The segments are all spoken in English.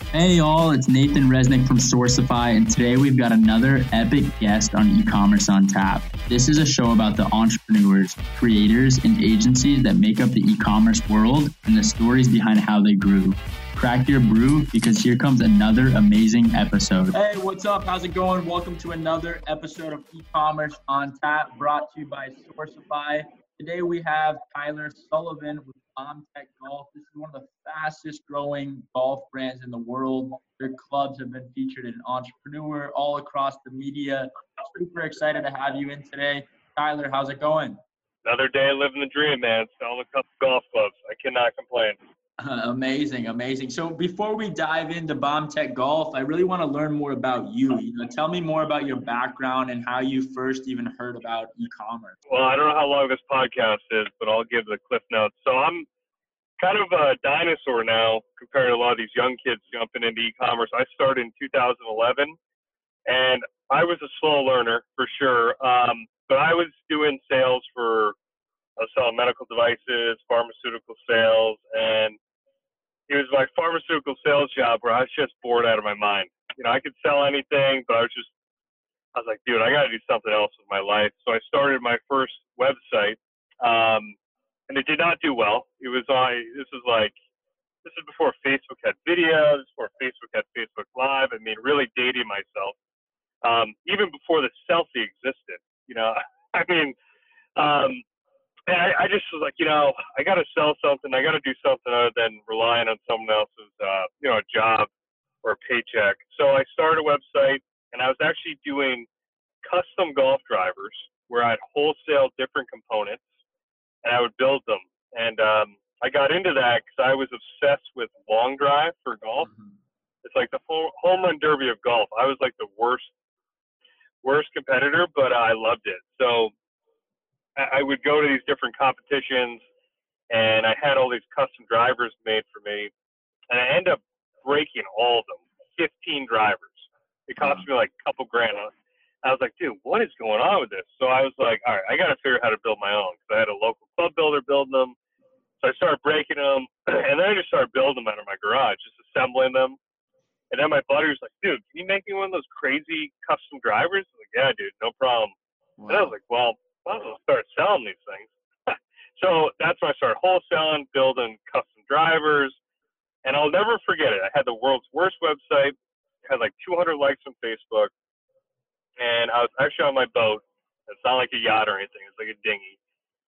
Hey y'all, it's Nathan Resnick from Sourcify, and today we've got another epic guest on e-commerce on tap. This is a show about the entrepreneurs, creators, and agencies that make up the e-commerce world and the stories behind how they grew. Crack your brew because here comes another amazing episode. Hey, what's up? How's it going? Welcome to another episode of e-commerce on tap brought to you by Sourcify. Today we have Tyler Sullivan with BombTech Golf. This is one of the fastest growing golf brands in the world. Their clubs have been featured in Entrepreneur all across the media. Super excited to have you in today. Tyler, how's it going? Another day living the dream, man. Selling a couple golf clubs. I cannot complain. Amazing, amazing. So before we dive into BombTech Golf, I really want to learn more about you. You know, tell me more about your background and how you first even heard about e-commerce. Well, I don't know how long this podcast is, but I'll give the cliff notes. So I'm kind of a dinosaur now compared to a lot of these young kids jumping into e-commerce. I started in 2011, and I was a slow learner for sure. Um, but I was doing sales for I was selling medical devices, pharmaceutical sales, and it was my pharmaceutical sales job where I was just bored out of my mind. You know, I could sell anything, but I was just, I was like, dude, I got to do something else with my life. So I started my first website, um, and it did not do well. It was on, this was like, this is before Facebook had videos, before Facebook had Facebook Live. I mean, really dating myself. Um, even before the selfie existed, you know, I mean, um, and I, I just was like, you know, I got to sell something. I got to do something other than relying on someone else's, uh, you know, a job or a paycheck. So I started a website, and I was actually doing custom golf drivers where I'd wholesale different components, and I would build them. And um, I got into that because I was obsessed with long drive for golf. Mm-hmm. It's like the home run derby of golf. I was like the worst, worst competitor, but I loved it. So I would go to these different competitions, and I had all these custom drivers made for me, and I end up breaking all of them, 15 drivers. It cost me like a couple grand. I was like, dude, what is going on with this? So I was like, all right, I got to figure out how to build my own because I had a local club builder building them. So I started breaking them, and then I just started building them out of my garage, just assembling them. And then my buddy was like, dude, can you make me one of those crazy custom drivers? I was like, yeah, dude, no problem. Wow. And I was like, well, I'll start selling these things. so that's when I started wholesaling, building custom drivers, and I'll never forget it. I had the world's worst website, had like 200 likes on Facebook, and I was actually on my boat. It's not like a yacht or anything; it's like a dinghy.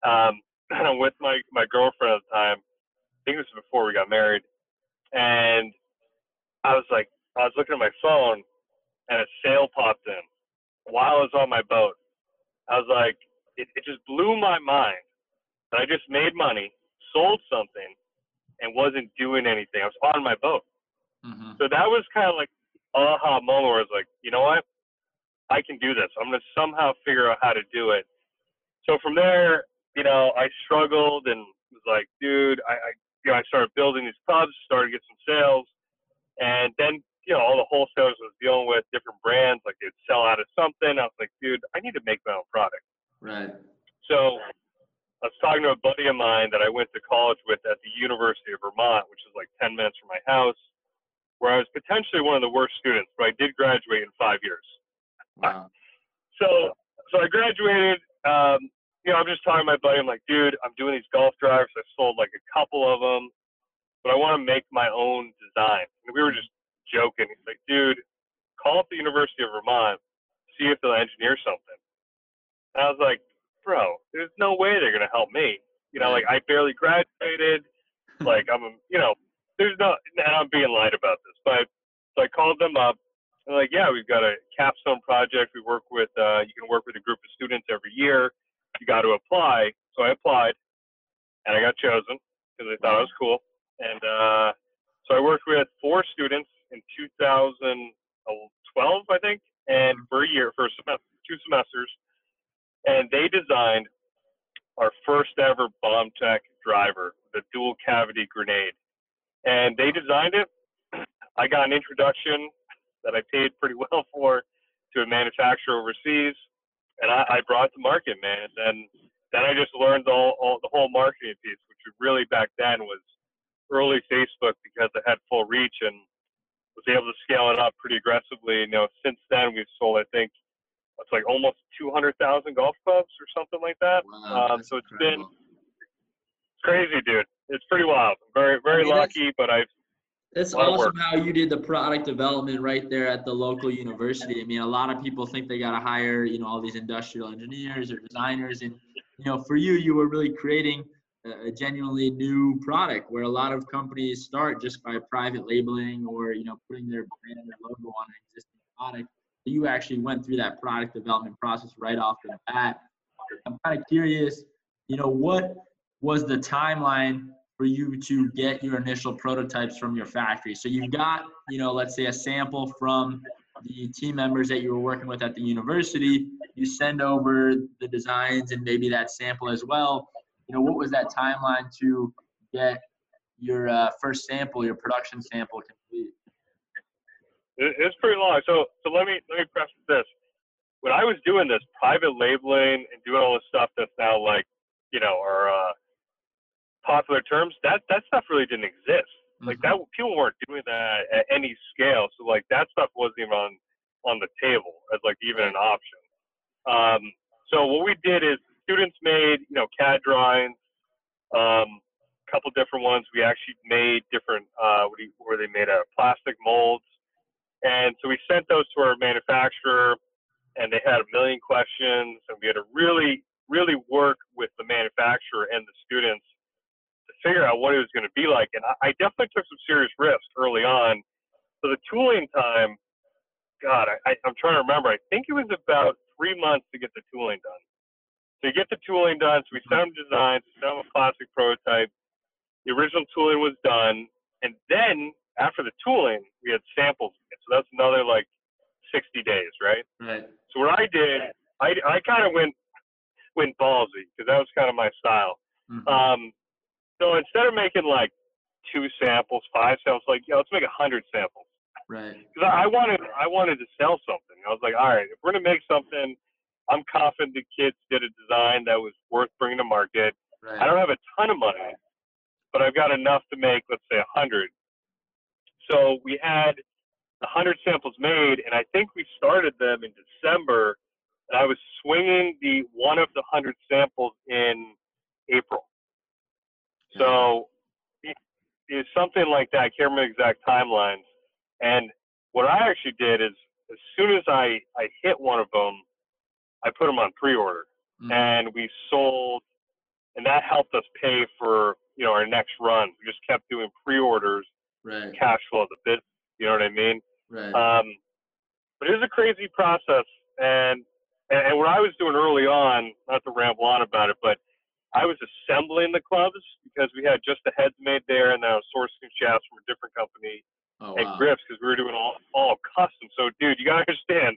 Um, and I'm with my my girlfriend at the time. I think this was before we got married, and I was like, I was looking at my phone, and a sale popped in while I was on my boat. I was like, it, it just blew my mind that I just made money, sold something, and wasn't doing anything. I was on my boat. Mm-hmm. So that was kind of like aha moment where I was like, you know what? I can do this. I'm gonna somehow figure out how to do it. So from there, you know, I struggled and was like, dude, I, I you know, I started building these pubs, started to get some sales, and then you know, all the wholesalers I was dealing with, different brands, like they'd sell out of something. I was like, dude, I need to make my own product. Right. So I was talking to a buddy of mine that I went to college with at the University of Vermont, which is like 10 minutes from my house, where I was potentially one of the worst students, but I did graduate in five years. Wow. So, so I graduated. Um, you know, I'm just talking to my buddy. I'm like, dude, I'm doing these golf drives. I sold like a couple of them, but I want to make my own design. And we were just joking. He's like, dude, call up the University of Vermont, see if they'll engineer something. And I was like, bro, there's no way they're gonna help me. You know, like I barely graduated. like I'm, you know, there's no. And I'm being lied about this, but so I called them up. And like, yeah, we've got a capstone project. We work with. Uh, you can work with a group of students every year. You got to apply. So I applied, and I got chosen because they thought I was cool. And uh, so I worked with four students in 2012, I think, and for a year, for a semester, two semesters and they designed our first ever bomb tech driver, the dual cavity grenade. And they designed it. I got an introduction that I paid pretty well for to a manufacturer overseas, and I, I brought to market, man. And then I just learned all, all the whole marketing piece, which really back then was early Facebook because it had full reach and was able to scale it up pretty aggressively. You know, since then we've sold, I think, it's like almost 200,000 golf clubs or something like that. Wow, um, so it's incredible. been it's crazy, dude. It's pretty wild. Very, very I mean, lucky, but I've that's awesome how you did the product development right there at the local university. I mean, a lot of people think they got to hire, you know, all these industrial engineers or designers, and you know, for you, you were really creating a genuinely new product where a lot of companies start just by private labeling or you know putting their brand or logo on an existing product. You actually went through that product development process right off the bat. I'm kind of curious, you know, what was the timeline for you to get your initial prototypes from your factory. So you've got, you know, let's say a sample from the team members that you were working with at the university. You send over the designs and maybe that sample as well. You know, what was that timeline to get your uh, first sample, your production sample complete? It's pretty long. So, so let me let me preface this. When I was doing this private labeling and doing all this stuff that's now like, you know, our uh, popular terms, that that stuff really didn't exist. Like mm-hmm. that, people weren't doing that at any scale. So like that stuff wasn't even on on the table as like even an option. Um, so what we did is students made you know CAD drawings, um, a couple different ones. We actually made different uh, you, where they made out of plastic molds, and so we sent those to our manufacturer, and they had a million questions, and we had to really really work with the manufacturer and the students to figure out what it was going to be like. And I, definitely took some serious risks early on. So the tooling time, God, I, I'm trying to remember. I think it was about three months to get the tooling done. So you get the tooling done. So we sent them designs, we sent them a plastic prototype. The original tooling was done, and then after the tooling, we had samples. So that's another like 60 days, right? Right. So what I did, I I kind of went went ballsy because that was kind of my style. Mm-hmm. Um, so instead of making like two samples, five samples, like yeah, let's make a hundred samples. Right. Because I wanted I wanted to sell something. I was like, all right, if we're gonna make something, I'm confident the kids did a design that was worth bringing to market. Right. I don't have a ton of money, but I've got enough to make, let's say, a hundred. So we had a hundred samples made, and I think we started them in December. And I was swinging the one of the hundred samples in April. So it's something like that. I can't remember exact timelines. And what I actually did is, as soon as I I hit one of them, I put them on pre-order, mm-hmm. and we sold, and that helped us pay for you know our next run. We just kept doing pre-orders, right. cash flow of the business. You know what I mean? Right. Um, but it was a crazy process, and and what I was doing early on, not to ramble on about it, but I was assembling the clubs because we had just the heads made there, and then I was sourcing shafts from a different company oh, and wow. grips because we were doing all all custom. So, dude, you gotta understand.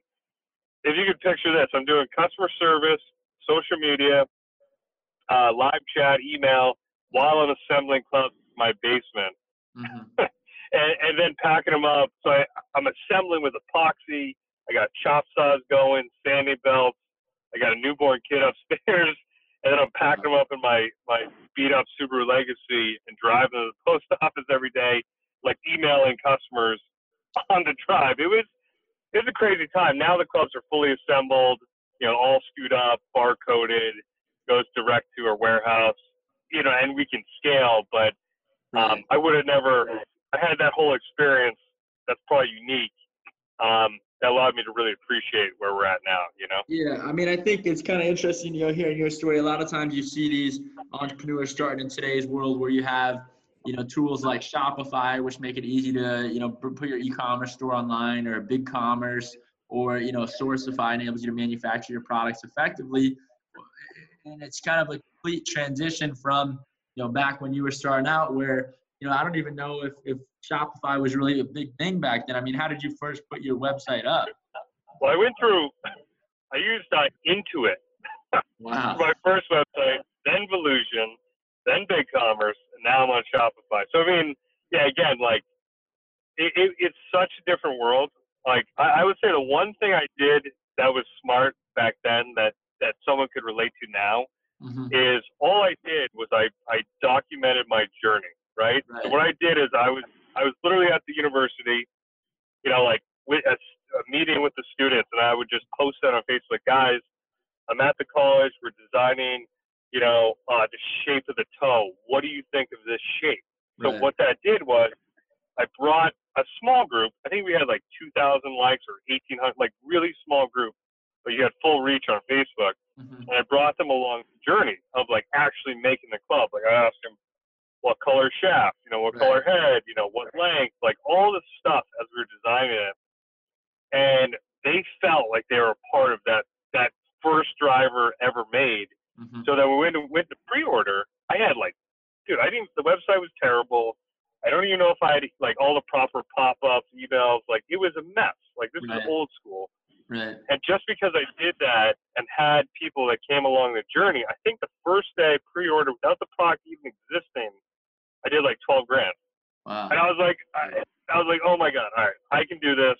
If you could picture this, I'm doing customer service, social media, uh, live chat, email, while I'm assembling clubs in my basement. And, and then packing them up. So I, I'm assembling with epoxy. I got chop saws going, sanding belts. I got a newborn kid upstairs and then I'm packing them up in my my beat up Subaru Legacy and driving to the post office every day, like emailing customers on the drive. It was it was a crazy time. Now the clubs are fully assembled, you know, all screwed up, barcoded, goes direct to our warehouse, you know, and we can scale. But um, I would have never. I had that whole experience. That's probably unique. Um, that allowed me to really appreciate where we're at now, you know? Yeah, I mean, I think it's kind of interesting, you know, hearing your story. A lot of times you see these entrepreneurs starting in today's world where you have, you know, tools like Shopify, which make it easy to, you know, put your e-commerce store online or BigCommerce or, you know, Sourcify enables you to manufacture your products effectively. And it's kind of a complete transition from, you know, back when you were starting out where, you know, I don't even know if, if Shopify was really a big thing back then. I mean, how did you first put your website up? Well, I went through, I used uh, Intuit. Wow. my first website, then Volusion, then BigCommerce, and now I'm on Shopify. So, I mean, yeah, again, like, it, it, it's such a different world. Like, I, I would say the one thing I did that was smart back then that, that someone could relate to now mm-hmm. is all I did was I, I documented my journey right? right? So what I did is I was I was literally at the university. you know, like with a, a meeting with the students, and I would just post that on Facebook. Guys, I'm at the college. We're designing, you know, uh, the shape of the toe. What do you think of this shape? So Right. what that did was, I brought a small group. I think we had like 2,000 likes or 1,800, like really small group, but you had full reach on Facebook. Mhm. And I brought them along the journey of like actually making the club. Like I asked them what color shaft, you know, what Right. color head, you know, what length, like all this stuff as we were designing it. And they felt like they were a part of that that first driver ever made. Mhm. So then we went to, went to pre-order. I had like, dude, I didn't. The website was terrible. I don't even know if I had like all the proper pop-ups, emails. Like it was a mess. Like this Right. is old school. Right. And just because I did that and had people that came along the journey, I think the first day pre-order without the product even existing, I did like 12 grand. Wow. And I was like, I, I was like, oh my god, all right, I can do this.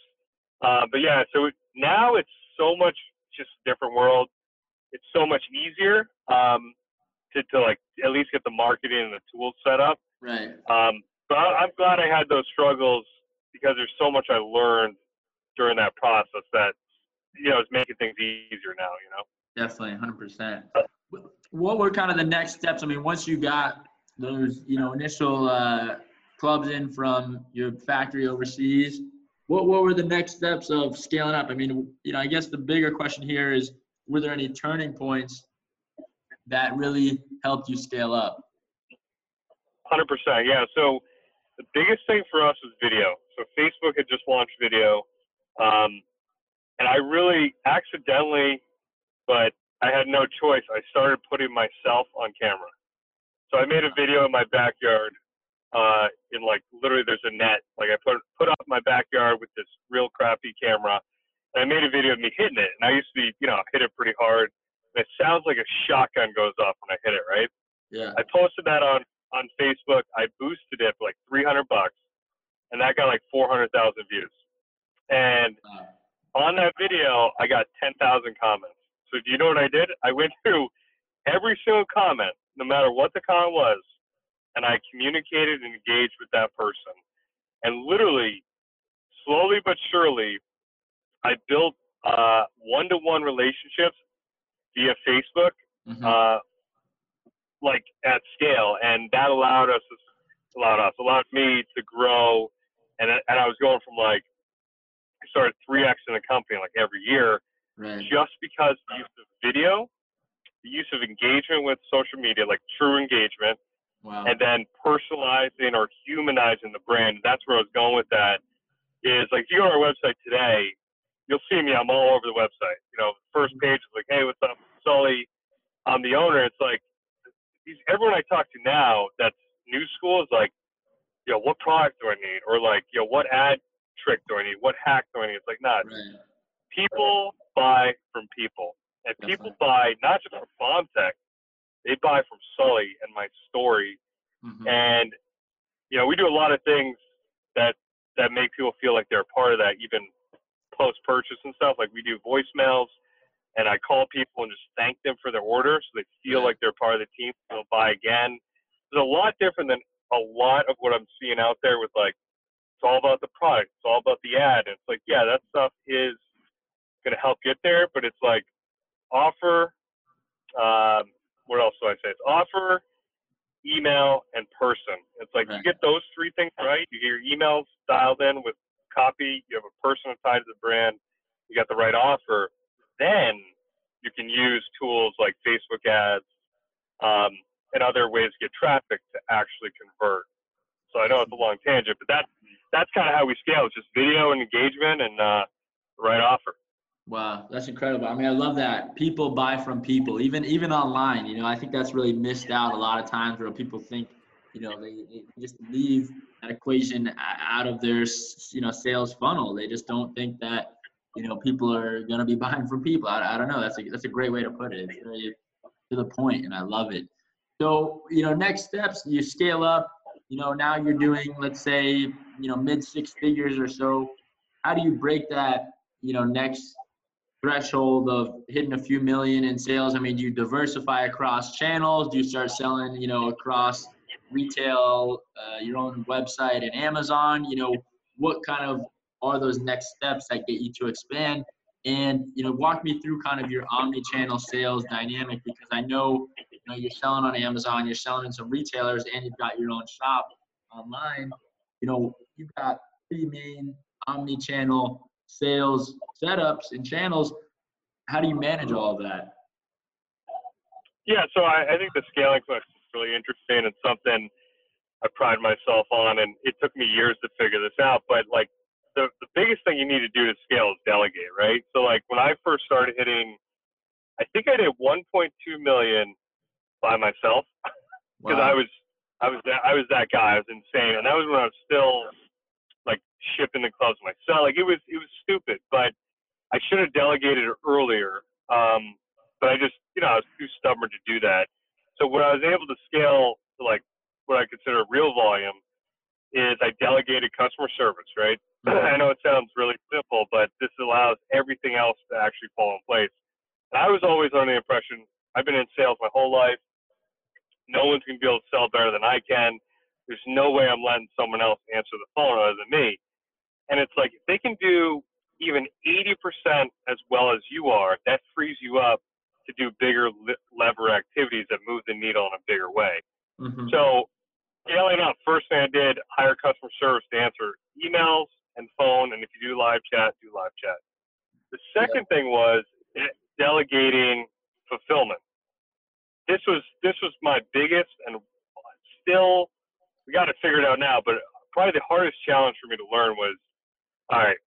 Uh, but yeah, so it, now it's so much just a different world. It's so much easier um, to, to like at least get the marketing and the tools set up. Right. Um, but I, I'm glad I had those struggles because there's so much I learned during that process that you know is making things easier now. You know. Definitely, hundred percent. What were kind of the next steps? I mean, once you got those, you know, initial uh, clubs in from your factory overseas, what what were the next steps of scaling up? I mean, you know, I guess the bigger question here is, were there any turning points that really helped you scale up? Hundred percent, yeah. So the biggest thing for us was video. So Facebook had just launched video, um, and I really accidentally, but I had no choice. I started putting myself on camera. So I made a video in my backyard. Uh, in like literally, there's a net. Like I put put up my backyard with this real crappy camera, and I made a video of me hitting it. And I used to be, you know, hit it pretty hard. And it sounds like a shotgun goes off when I hit it, right? Yeah. I posted that on on Facebook. I boosted it for like 300 bucks, and that got like 400,000 views. And Wow. on that video, I got 10,000 comments. So do you know what I did? I went through every single comment, no matter what the comment was, and I communicated and engaged with that person. And literally, slowly but surely, I built uh, one-to-one relationships via Facebook Mhm. uh, like at scale, and that allowed us, allowed us, allowed me to grow, and and I was going from like, I started three x in the company like every year, right. just because the use of video, the use of engagement with social media, like true engagement, Wow. and then personalizing or humanizing the brand. That's where I was going with that. Is like if you go to our website today, you'll see me. I'm all over the website. You know, first mm-hmm. page is like, hey, what's up, Sully? I'm the owner. It's like these, everyone I talk to now that's new school is like, you know, what product do I need? Or like, you know, what ad trick do I need? What hack do I need? It's like, nah, Right. people buy from people. And people buy not just from BombTech, they buy from Sully and my story. Mhm. And you know, we do a lot of things that that make people feel like they're a part of that, even post purchase and stuff. Like we do voicemails, and I call people and just thank them for their order, so they feel like they're part of the team. They'll buy again. It's a lot different than a lot of what I'm seeing out there with like it's all about the product, it's all about the ad. And it's like, yeah, that stuff is going to help get there, but it's like offer. Um, what else do I say? It's offer, email, and person. It's like you get those three things right. You get your emails dialed in with copy. You have a person tied to the brand. You got the right offer. Then you can use tools like Facebook ads um, and other ways to get traffic to actually convert. So I know it's a long tangent, but that that's kind of how we scale. It's just video and engagement and uh, the right offer. Wow, that's incredible. I mean, I love that people buy from people, even even online. You know, I think that's really missed out a lot of times where people think, you know, they, they just leave that equation out of their you know sales funnel. They just don't think that you know people are gonna be buying from people. I, I don't know. That's a that's a great way to put it. It's to the point, and I love it. So you know, next steps, you scale up. You know, now you're doing let's say you know mid six figures or so. How do you break that? You know, next threshold of hitting a few million in sales? I mean, do you diversify across channels? Do you start selling, you know, across retail, uh, your own website and Amazon? You know, what kind of are those next steps that get you to expand? And you know, walk me through kind of your omni-channel sales dynamic because I know you know you're selling on Amazon, you're selling in some retailers, and you've got your own shop online. You know, you've got three main omni-channel sales setups and channels. How do you manage all of that? Yeah, so I, I think the scaling question is really interesting and something I pride myself on, and it took me years to figure this out. But like the the biggest thing you need to do to scale is delegate, right? So like when I first started hitting, I think I did 1.2 million by myself because wow. I was I was that I was that guy. I was insane, and that was when I was still like shipping the clubs myself. Like it was it was stupid, but I should have delegated it earlier. Um, but I just you know I was too stubborn to do that. So when I was able to scale to like what I consider real volume is I delegated customer service, right? I know it sounds really simple, but this allows everything else to actually fall in place. And I was always under the impression I've been in sales my whole life. No one's going to be able to sell better than I can. There's no way I'm letting someone else answer the phone other than me. And it's like if they can do even 80% as well as you are, that frees you up to do bigger lever activities that move the needle in a bigger way. Mm-hmm. So scaling up, first thing I did, hire customer service to answer emails and phone, and if you do live chat, do live chat. The second yeah. thing was delegating fulfillment. This was this was my biggest and still we got to figure it out now, but probably the hardest challenge for me to learn was all right,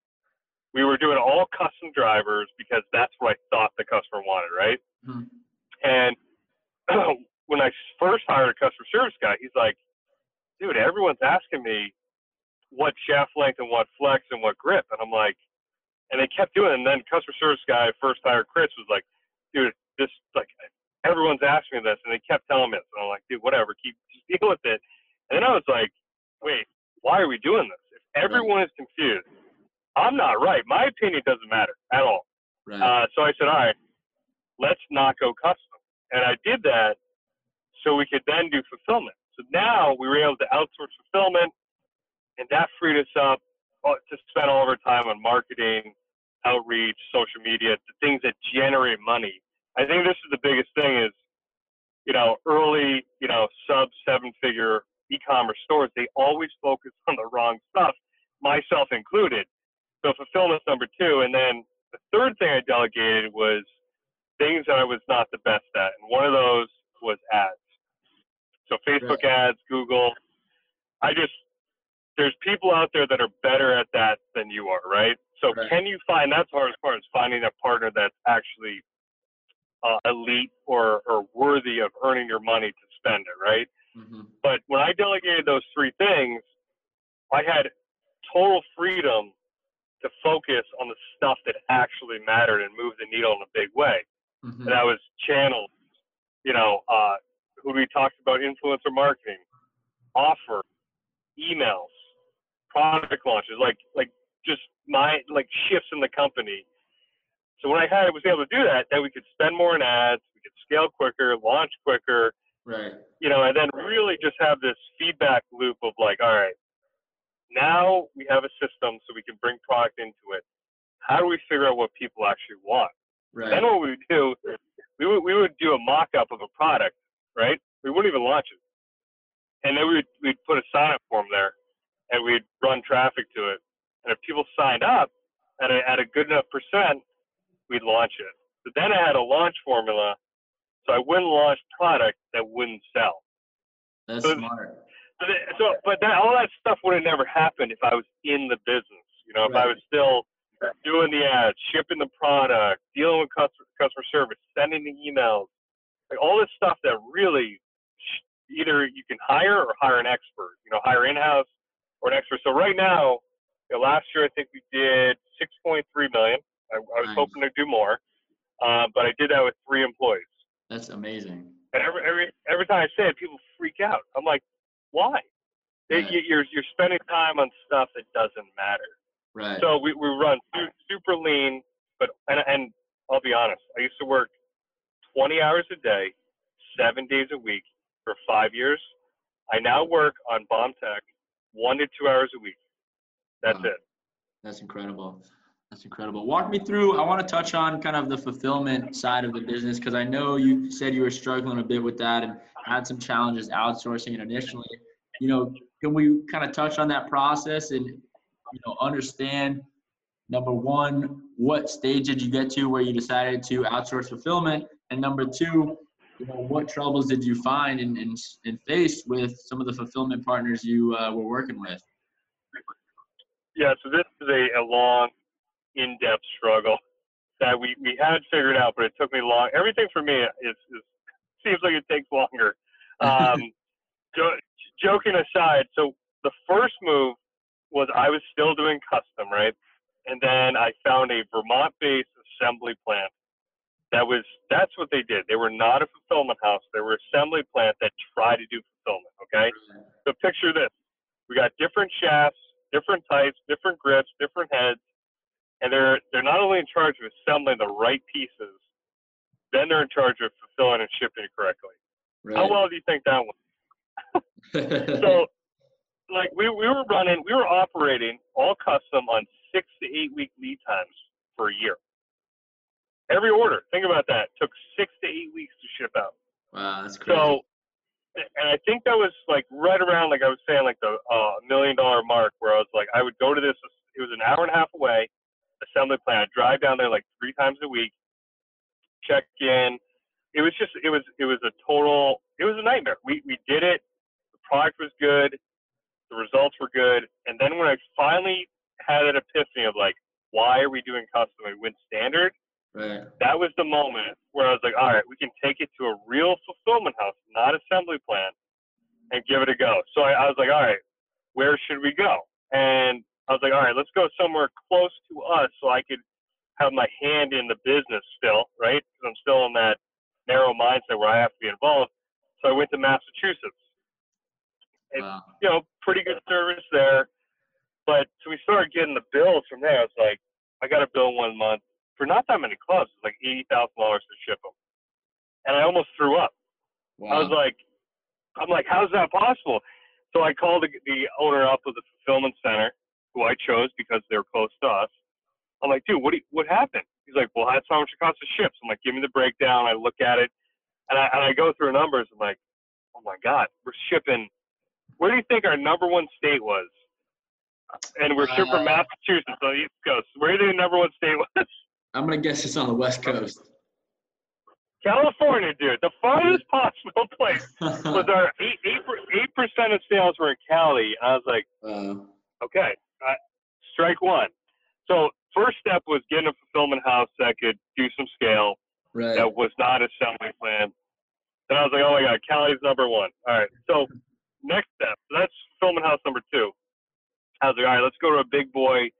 we were doing all custom drivers because that's what I thought the customer wanted, right? Mm-hmm. And when I first hired a customer service guy, he's like, dude, everyone's asking me what shaft length and what flex and what grip. And I'm like, and they kept doing it. And then customer service guy, first hire Chris, was like, dude, this, like, everyone's asking me this. And they kept telling me this. And I'm like, dude, whatever, keep, just deal with it. And then I was like, wait, why are we doing this? If everyone is confused, I'm not right. My opinion doesn't matter at all. Right. Uh, so I said, all right, let's not go custom. And I did that so we could then do fulfillment. So now we were able to outsource fulfillment, and that freed us up uh, to spend all of our time on marketing, outreach, social media, the things that generate money. I think this is the biggest thing is, you know, early, you know, sub seven figure e-commerce stores, they always focus on the wrong stuff, myself included. So fulfillment's number two. And then the third thing I delegated was things that I was not the best at. And one of those was ads. So Facebook right. ads, Google. I just there's people out there that are better at that than you are, right? So right. can you find that's hard as far as finding a partner that's actually uh, elite or or worthy of earning your money to spend it, right? Mm-hmm. But when I delegated those three things, I had total freedom to focus on the stuff that actually mattered and moved the needle in a big way. Mm-hmm. And that was channels, you know, uh, who we talked about influencer marketing, offer, emails, product launches, like like just my like shifts in the company. So when I had was able to do that, then we could spend more in ads, we could scale quicker, launch quicker, right? You know, and then really just have this feedback loop of like, all right, now we have a system so we can bring product into it. How do we figure out what people actually want? Right. Then what we would do, we would we would do a mock-up of a product right? We wouldn't even launch it. And then we'd, we'd put a sign up form there and we'd run traffic to it. And if people signed up at a, at a good enough percent, we'd launch it. But then I had a launch formula, so I wouldn't launch product that wouldn't sell. That's so, smart. So, so but that, all that stuff would have never happened if I was in the business. You know, if right. I was still doing the ads, shipping the product, dealing with customer, customer service, sending the emails, like all this stuff that really either you can hire or hire an expert. You know, hire in-house or an expert. So right now, you know, last year I think we did 6.3 million. I, I was nice. hoping to do more, uh, but I did that with three employees. That's amazing. And every every every time I say it, people freak out. I'm like, why? Right. You're you're spending time on stuff that doesn't matter. Right. So we, we run super lean, but and and I'll be honest, I used to work 20 hours a day, seven days a week for five years. I now work on Bomb Tech one to two hours a week. That's wow. it. That's incredible. That's incredible. Walk me through. I want to touch on kind of the fulfillment side of the business because I know you said you were struggling a bit with that and had some challenges outsourcing it initially. You know, can we kind of touch on that process and you know understand number one, what stage did you get to where you decided to outsource fulfillment, and number two, you know, what troubles did you find and, and, and face with some of the fulfillment partners you uh, were working with? Yeah, so this is a, a long in-depth struggle that we, we had figured out, but it took me long. Everything for me is, is seems like it takes longer. Um, jo- joking aside, so the first move was I was still doing custom, right? And then I found a Vermont-based assembly plant that was that's what they did. They were not a fulfillment house. They were assembly plant that tried to do fulfillment. Okay, so picture this: we got different shafts, different types, different grips, different heads, and they're they're not only in charge of assembling the right pieces, then they're in charge of fulfilling and shipping it correctly. Right. How well do you think that went? so, like we we were running, we were operating all custom on six to eight week lead times for a year. Every order, think about that, took six to eight weeks to ship out. Wow, that's crazy. So, and I think that was like right around, like I was saying, like the uh, million dollar mark, where I was like, I would go to this. It was an hour and a half away assembly plant. I'd drive down there like three times a week, check in. It was just it was it was a total it was a nightmare. We we did it. The product was good. The results were good. And then when I finally had an epiphany of like, why are we doing custom? We went standard. Right. That was the moment where I was like, all right, we can take it to a real fulfillment house, not assembly plant, and give it a go. So I, I was like, all right, where should we go? And I was like, all right, let's go somewhere close to us so I could have my hand in the business still, right? Because I'm still in that narrow mindset where I have to be involved. So I went to Massachusetts. And, wow. you know, pretty good service there. But so we started getting the bills from there. I was like, I got a bill one month for not that many clubs. It's like eighty thousand dollars to ship them, and I almost threw up. Wow. I was like, I'm like, how's that possible? So I called the, the owner up of the fulfillment center, who I chose because they were close to us. I'm like, dude, what you, what happened? He's like, well, that's how much it costs to ship. So I'm like, give me the breakdown. I look at it, and I and I go through numbers. I'm like, oh my god, we're shipping. Where do you think our number one state was? And we're shipping uh, from Massachusetts on the East Coast. Where do you think the number one state was? I'm gonna guess it's on the West Coast. California, dude. The farthest possible place was our eight eight percent of sales were in Cali. I was like, uh, okay, uh, strike one. So first step was getting a fulfillment house that could do some scale. Right. That was not assembly plan. Then I was like, oh my god, Cali's number one. All right. So next step. So that's fulfillment house number two. I was like, all right, let's go to a big boy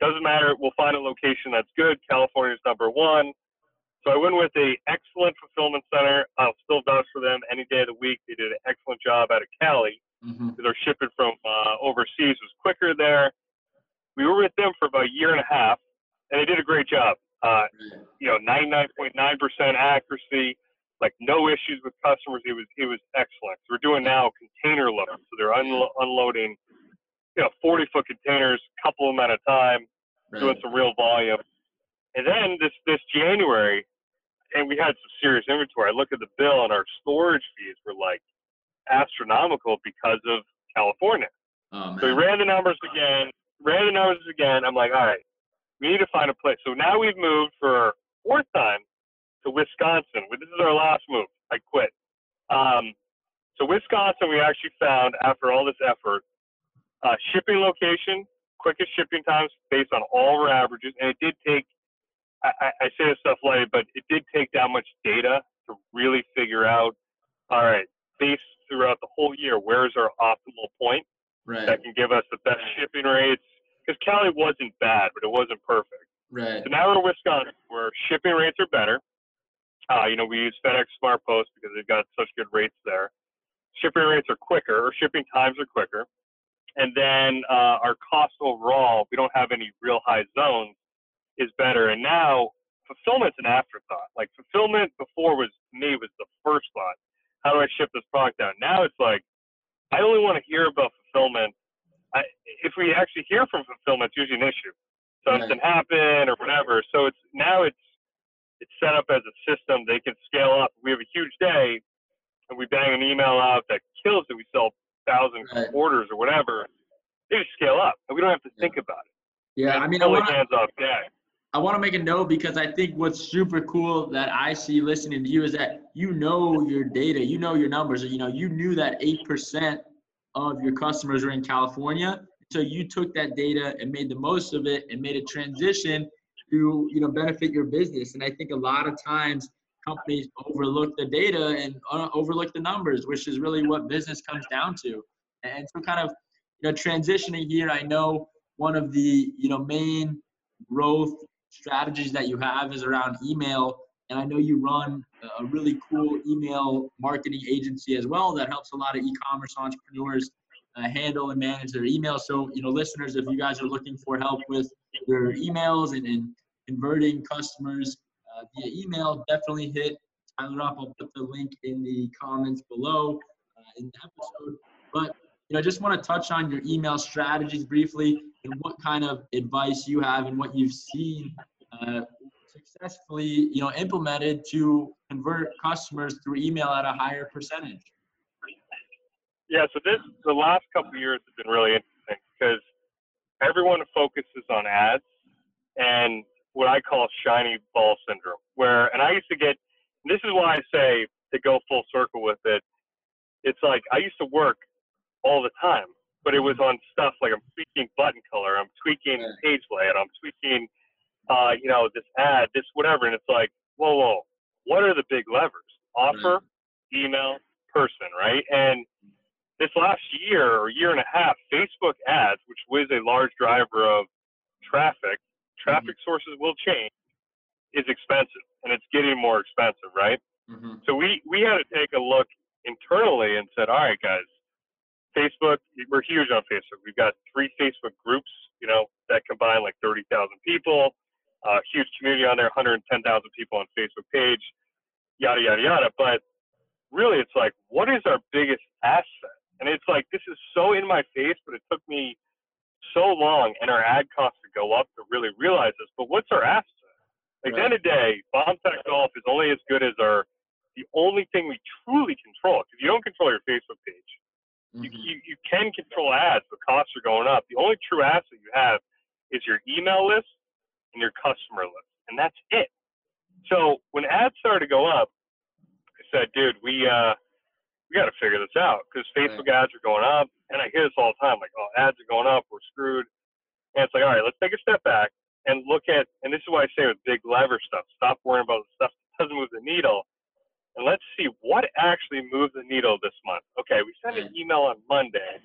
doesn't matter. We'll find a location that's good. California's number one. So I went with a excellent fulfillment center. I'll still vouch for them any day of the week. They did an excellent job out of Cali. Mm-hmm. Their shipping from uh, overseas was quicker there. We were with them for about a year and a half, and they did a great job. Uh, you know, 99.9% accuracy, like no issues with customers. It was it was excellent. So we're doing now container loads, so they're unlo- unloading you know, 40 foot containers, couple of them at a time, doing some real volume. And then this this January, and we had some serious inventory. I look at the bill, and our storage fees were like astronomical because of California. Oh, so we ran the numbers again, ran the numbers again. I'm like, all right, we need to find a place. So now we've moved for fourth time to Wisconsin. This is our last move. I quit. Um, so Wisconsin, we actually found after all this effort, uh, shipping location, quickest shipping times based on all our averages, and it did take. I, I say this stuff later, but it did take that much data to really figure out. All right, based throughout the whole year, where is our optimal point right. that can give us the best shipping rates? Because Cali wasn't bad, but it wasn't perfect. Right. So now we're in Wisconsin, where shipping rates are better. Uh, you know, we use FedEx Smart Post because they've got such good rates there. Shipping rates are quicker, or shipping times are quicker and then uh, our cost overall, we don't have any real high zones, is better. And now fulfillment's an afterthought. Like fulfillment before was me was the first thought. How do I ship this product out? Now it's like I only want to hear about fulfillment. I, if we actually hear from fulfillment, it's usually an issue. Something right. happened or whatever. So it's now it's it's set up as a system. They can scale up. We have a huge day, and we bang an email out that kills it. We sell thousand right. orders or whatever. They just scale up, and we don't have to yeah. think about it. Yeah, I mean, I wanna, hands off deck. I want to make a note because I think what's super cool that I see listening to you is that you know your data, you know your numbers. You know, you knew that eight percent of your customers are in California. So you took that data and made the most of it and made a transition to you know benefit your business. And I think a lot of times companies overlook the data and uh, overlook the numbers, which is really what business comes down to. And so kind of you know transitioning here, I know one of the you know main growth strategies that you have is around email and I know you run a really cool email marketing agency as well that helps a lot of e-commerce entrepreneurs uh, handle and manage their email. So, you know, listeners, if you guys are looking for help with your emails and, and converting customers uh, via email, definitely hit Tyler up. I'll put the link in the comments below uh, in the episode. But, you know, I just want to touch on your email strategies briefly and what kind of advice you have and what you've seen uh, successfully, you know, implemented to convert customers through email at a higher percentage? Yeah, so this the last couple of years have been really interesting because everyone focuses on ads and what I call shiny ball syndrome. Where and I used to get this is why I say to go full circle with it. It's like I used to work all the time, but it was on stuff like I'm tweaking button color, I'm tweaking page layout, I'm tweaking uh, you know, this ad, this whatever, and it's like, whoa, whoa, what are the big levers? Offer, email, person, right? And this last year or year and a half, Facebook ads, which was a large driver of traffic, traffic mm-hmm. sources will change, is expensive, and it's getting more expensive, right? Mm-hmm. So we we had to take a look internally and said, all right, guys, Facebook, we're huge on Facebook. We've got three Facebook groups, you know, that combine like 30,000 people uh, huge community on there, 110,000 people on Facebook page, yada yada yada. But really, it's like, what is our biggest asset? And it's like this is so in my face, but it took me so long and our ad costs to go up to really realize this. But what's our asset? Like, right. the end of the day, BombTech Golf is only as good as our the only thing we truly control. Because you don't control your Facebook page. Mm-hmm. You, you, you can control ads, but costs are going up. The only true asset you have is your email list and your customer list, and that's it. So when ads started to go up, I said, dude, we uh, we got to figure this out because Facebook right. ads are going up, and I hear this all the time, like, oh, ads are going up, we're screwed. And it's like, all right, let's take a step back and look at, and this is why I say with big lever stuff, stop worrying about the stuff that doesn't move the needle, and let's see what actually moved the needle this month. Okay, we sent an email on Monday,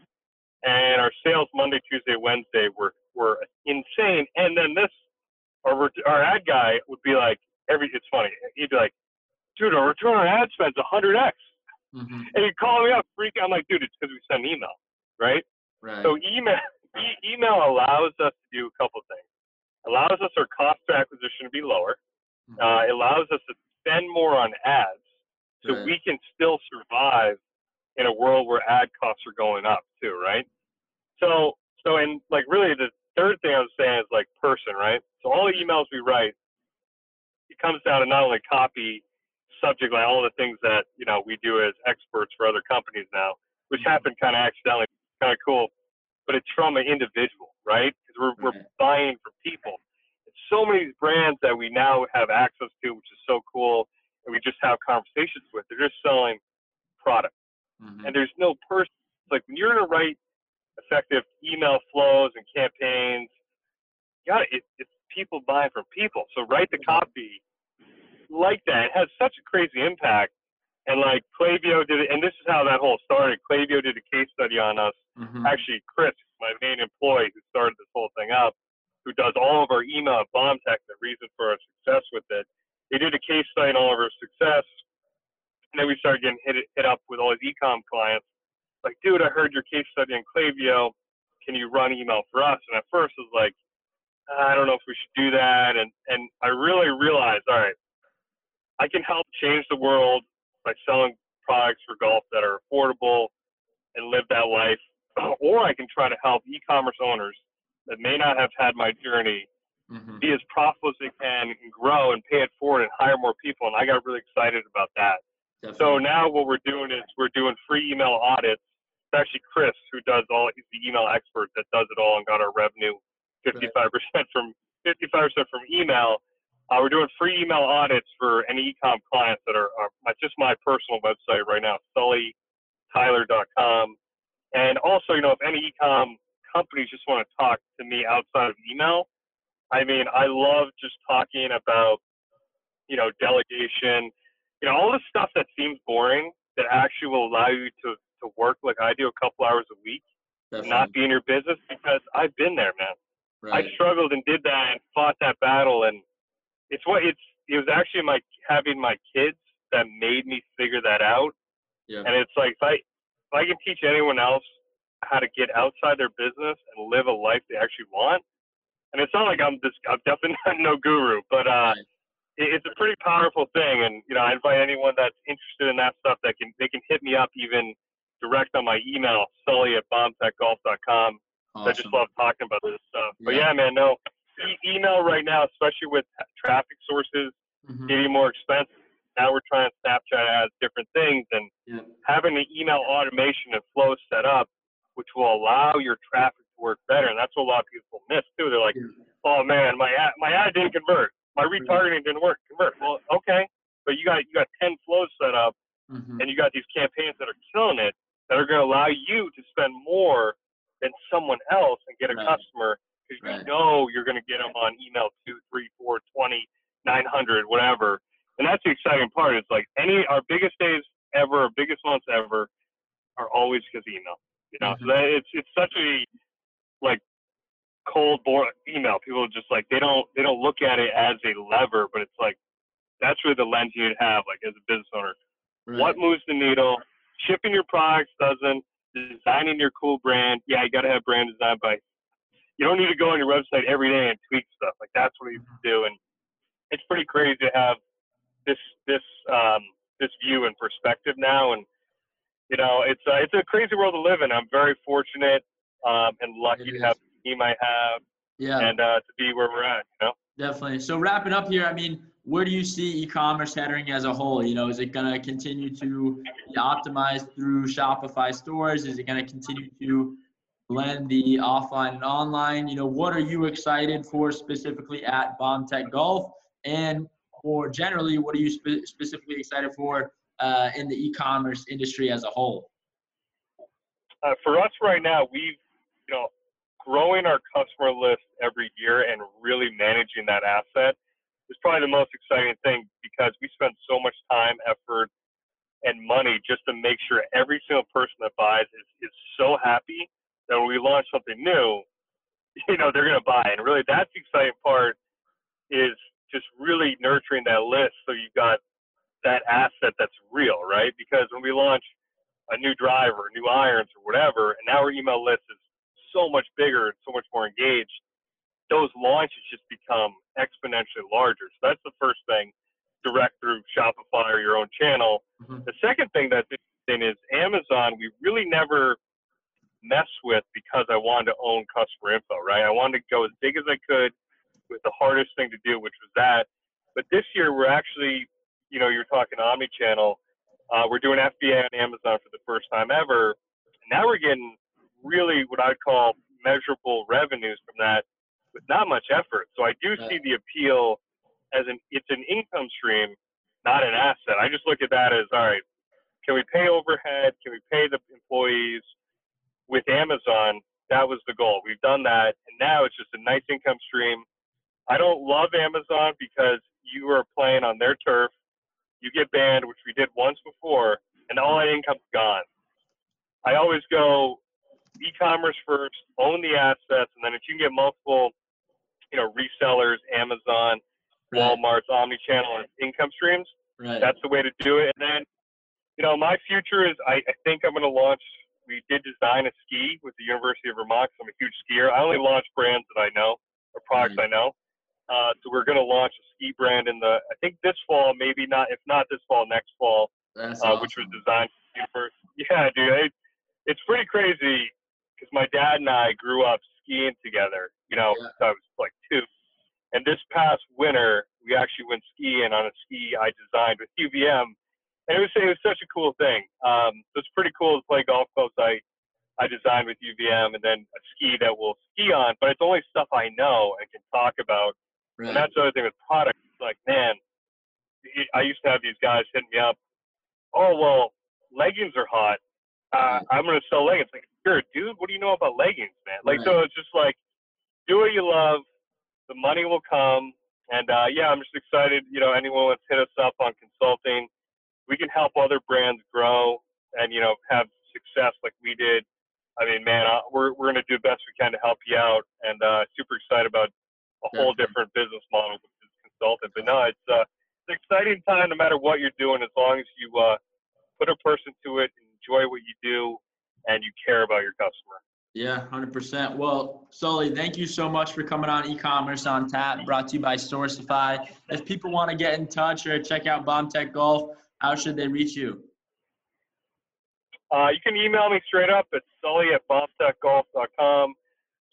and our sales Monday, Tuesday, Wednesday were were insane, and then this our our ad guy would be like every it's funny he'd be like dude our return on ad spend's 100x mm-hmm. and he'd call me up freaking i'm like dude it's because we send email right right so email e- email allows us to do a couple things allows us our cost of acquisition to be lower mm-hmm. uh, it allows us to spend more on ads so right. we can still survive in a world where ad costs are going up too right so so and like really the third thing I was saying is like person, right? So all the emails we write, it comes down to not only copy, subject line, all the things that you know we do as experts for other companies now, which happened kind of accidentally, kind of cool, but it's from an individual, right? Because we're we're buying from people. It's so many brands that we now have access to, which is so cool, and we just have conversations with. They're just selling product, mm-hmm. and there's no person. Like when you're gonna write effective email flows and campaigns. Yeah, it, it's people buying from people. So write the copy like that. It has such a crazy impact. And like Klaviyo did it, and this is how that whole started. Klaviyo did a case study on us. Mm-hmm. Actually, Chris, my main employee who started this whole thing up, who does all of our email at BombTech, the reason for our success with it. They did a case study on all of our success, and then we started getting hit, hit up with all his ecom clients like, dude, I heard your case study on Klaviyo. Can you run email for us? And at first I was like, I don't know if we should do that. And, and I really realized, all right, I can help change the world by selling products for golf that are affordable and live that life. Or I can try to help e commerce owners that may not have had my journey, mm-hmm. be as profitable as they can, and grow and pay it forward and hire more people. And I got really excited about that. Definitely. So now what we're doing is we're doing free email audits. It's actually Chris who does all. He's the email expert that does it all and got our revenue 55% right. from 55% from email. Uh, we're doing free email audits for any ecom clients that are, are just my personal website right now, sullytyler.com. And also, you know, if any ecom companies just want to talk to me outside of email, I mean, I love just talking about, you know, delegation, you know, all the stuff that seems boring that actually will allow you to, to work like I do a couple hours a week, Definitely. not be in your business because I've been there, man. Right. I struggled and did that and fought that battle, and it's what it's. It was actually my having my kids that made me figure that out. Yeah. And it's like if I if I can teach anyone else how to get outside their business and live a life they actually want, and it's not like I'm just I'm definitely not no guru, but uh, right. it, it's a pretty powerful thing. And you know, I invite anyone that's interested in that stuff that can they can hit me up even direct on my email, sully at bombtechgolf.com. Awesome. I just love talking about this stuff. But yeah, man, no e- email right now, especially with traffic sources mm-hmm. getting more expensive. Now we're trying Snapchat as different things, and yeah. having the email automation and flow set up, which will allow your traffic to work better. And that's what a lot of people miss too. They're like, yeah. "Oh man, my ad, my ad didn't convert. My retargeting didn't work. Convert. Well, okay, but you got you got ten flows set up, mm-hmm. and you got these campaigns that are killing it that are going to allow you to spend more than someone else and get a right. customer because right. you know you're going to get them on email two, three, four, twenty, nine hundred, whatever. And that's the exciting part. It's like any our biggest days ever, our biggest months ever, are always because email. You know, mm-hmm. so that it's it's such a like cold bore email. People just like they don't they don't look at it as a lever, but it's like that's really the lens you have like as a business owner. Right. What moves the needle? Shipping your products doesn't designing your cool brand. Yeah, you got to have brand design, but you don't need to go on your website every day and tweak stuff. Like that's what you do, and it's pretty crazy to have this this um, this view and perspective now. And you know, it's uh, it's a crazy world to live in. I'm very fortunate um, and lucky to have the team I have. Yeah. And uh, to be where we're at, you know. Definitely. So wrapping up here, I mean, where do you see e-commerce heading as a whole? You know, is it going to continue to be optimized through Shopify stores? Is it going to continue to blend the offline and online? You know, what are you excited for specifically at BombTech Golf? And for generally, what are you spe- specifically excited for uh, in the e-commerce industry as a whole? Uh, for us right now, we've, you know, growing our customer list every year and really managing that asset is probably the most exciting thing because we spend so much time, effort, and money just to make sure every single person that buys is, is so happy that when we launch something new, you know, they're going to buy. And really, that's the exciting part is just really nurturing that list so you've got that asset that's real, right? Because when we launch a new driver, new irons, or whatever, and now our email list is so much bigger and so much more engaged, those launches just become exponentially larger. So that's the first thing, direct through Shopify or your own channel. Mm-hmm. The second thing that's interesting is Amazon. We really never mess with because I wanted to own customer info, right? I wanted to go as big as I could with the hardest thing to do, which was that. But this year we're actually, you know, you're talking omni-channel. Uh, we're doing FBA on Amazon for the first time ever. And now we're getting really what I'd call measurable revenues from that with not much effort. So I do see the appeal as an it's an income stream, not an asset. I just look at that as all right. Can we pay overhead? Can we pay the employees? With Amazon, that was the goal. We've done that, and now it's just a nice income stream. I don't love Amazon because you are playing on their turf. You get banned, which we did once before, and all that income's gone. I always go e-commerce first, own the assets, and then if you can get multiple you know resellers, Amazon, right. Walmart's omni-channel income streams. Right. That's the way to do it. And then, you know, my future is I, I think I'm going to launch. We did design a ski with the University of Vermont. I'm a huge skier. I only launch brands that I know or products mm-hmm. I know. Uh, so we're going to launch a ski brand in the I think this fall, maybe not. If not this fall, next fall, uh, awesome. which was designed for. Yeah, dude, it, it's pretty crazy because my dad and I grew up skiing together. You know, yeah. I was like two. And this past winter, we actually went skiing on a ski I designed with UVM, and it was it was such a cool thing. Um, so it's pretty cool to play golf clubs I I designed with UVM, and then a ski that we'll ski on. But it's only stuff I know and can talk about. Right. And that's the other thing with products. Like, man, I used to have these guys hit me up. Oh well, leggings are hot. Uh, I'm gonna sell leggings. Like, you're a dude. What do you know about leggings, man? Like, right. so it's just like, do what you love. The money will come. And uh, yeah, I'm just excited. You know, anyone wants to hit us up on consulting, we can help other brands grow and you know have success like we did. I mean, man, uh, we're we're gonna do the best we can to help you out, and uh, super excited about a whole different business model with this consultant. But no, it's uh, it's an exciting time no matter what you're doing, as long as you uh, put a person to it, enjoy what you do, and you care about your customer. Yeah, 100%. Well, Sully, thank you so much for coming on e-commerce on tap, brought to you by Sourcify. If people want to get in touch or check out BombTech Golf, how should they reach you? Uh, you can email me straight up at sully at bombtechgolf.com.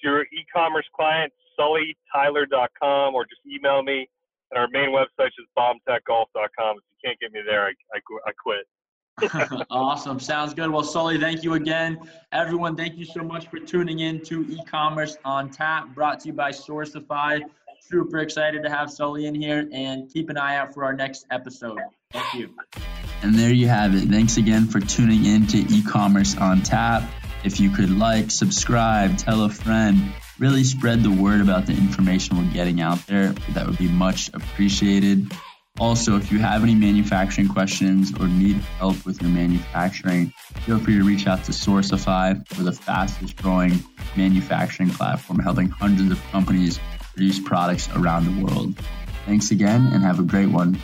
To your e-commerce client, sullytyler.com, or just email me. And our main website is bombtechgolf.com. If you can't get me there, I, I, I quit. awesome. Sounds good. Well, Sully, thank you again. Everyone, thank you so much for tuning in to e-commerce on tap, brought to you by Sourcify. Super excited to have Sully in here and keep an eye out for our next episode. Thank you. And there you have it. Thanks again for tuning in to e-commerce on tap. If you could like, subscribe, tell a friend, really spread the word about the information we're getting out there, that would be much appreciated. Also, if you have any manufacturing questions or need help with your manufacturing, feel free to reach out to Sourcify, We're the fastest growing manufacturing platform, helping hundreds of companies produce products around the world. Thanks again and have a great one.